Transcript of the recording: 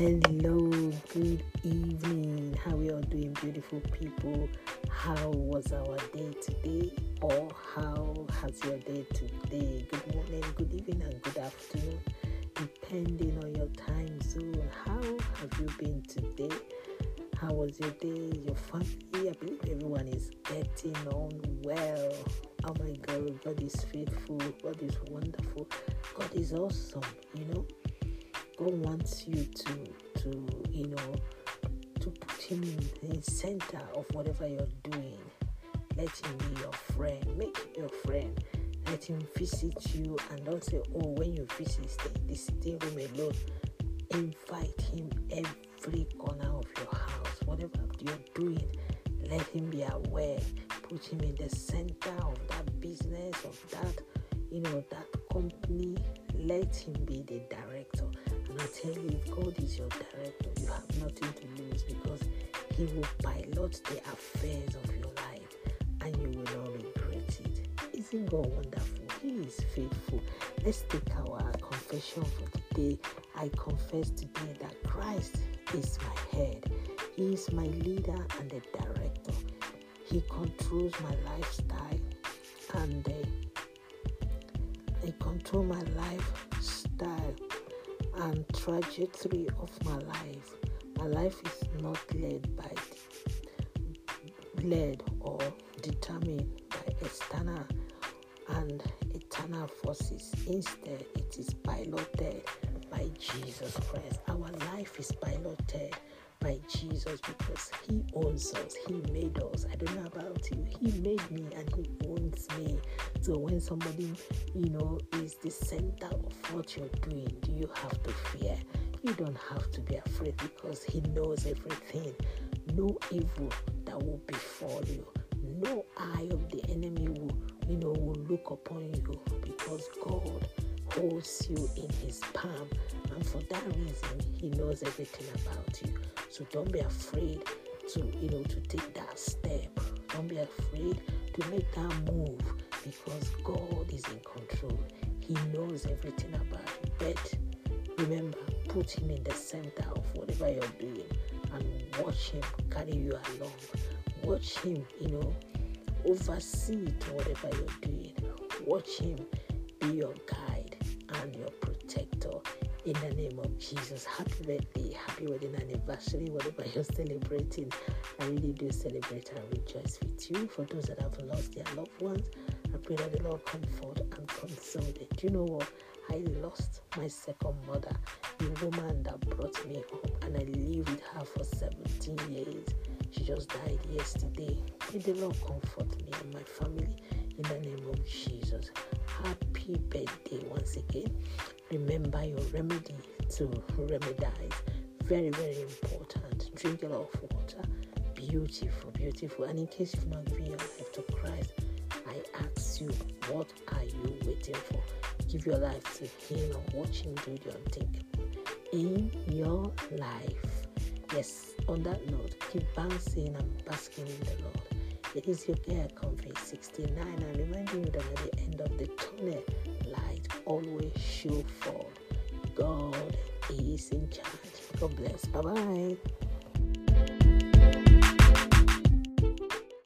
Hello, good evening. How are we all doing, beautiful people? How was our day today, or how has your day today? Good morning, good evening, and good afternoon, depending on your time zone. How have you been today? How was your day? Your family? I believe everyone is getting on well. Oh my God, God is faithful. God is wonderful. God is awesome. You know. God wants you to to you know to put him in the center of whatever you're doing. Let him be your friend. Make him your friend. Let him visit you and don't say, Oh, when you visit, stay the sitting room alone. Invite him every corner of your house. Whatever you're doing, let him be aware. Put him in the center of that business, of that, you know, that company. Let him be the director I tell you, if God is your director, you have nothing to lose because He will pilot the affairs of your life and you will not regret it. Isn't God wonderful? He is faithful. Let's take our confession for today. I confess today that Christ is my head, He is my leader and the director. He controls my lifestyle and uh, I control my lifestyle and trajectory of my life. My life is not led by led or determined by external and eternal forces. Instead, it is piloted by Jesus Christ. Our life is piloted by Jesus because He owns us. He made us. I don't know about you. He made me and He owns me. So when somebody, you know, is the center of what you're doing, do you have to fear? You don't have to be afraid because He knows everything. No evil that will befall you. No eye of the enemy will, you know, will look upon you because God holds you in His palm, and for that reason, He knows everything about you. So don't be afraid to, you know, to take that step. Don't be afraid to make that move because God is in control. He knows everything about you. But remember, put Him in the center of whatever you're doing and watch Him carry you along. Watch Him, you know, oversee to whatever you're doing. Watch Him be your guide and your protector in the name of Jesus. Happy birthday, happy wedding anniversary, whatever you're celebrating. I really do celebrate and rejoice with you. For those that have lost their loved ones, I pray that the Lord comfort and console them. Do you know what? I lost my second mother, the woman that brought me up, and I lived with her for 17 years. She just died yesterday. May the Lord comfort me and my family in the name of Jesus. Happy birthday once again. Remember your remedy to remedize. Very, very important. Drink a lot of water. Beautiful, beautiful. And in case you've not given your life to Christ, I ask you, what are you waiting for? Give your life to Him and watch Him do the unthinkable in your life. Yes, on that note, keep bouncing and basking in the Lord. It is your girl, Convey 69, and reminding you that at the end of the tunnel, light always show forth. God is in charge. God bless. Bye bye.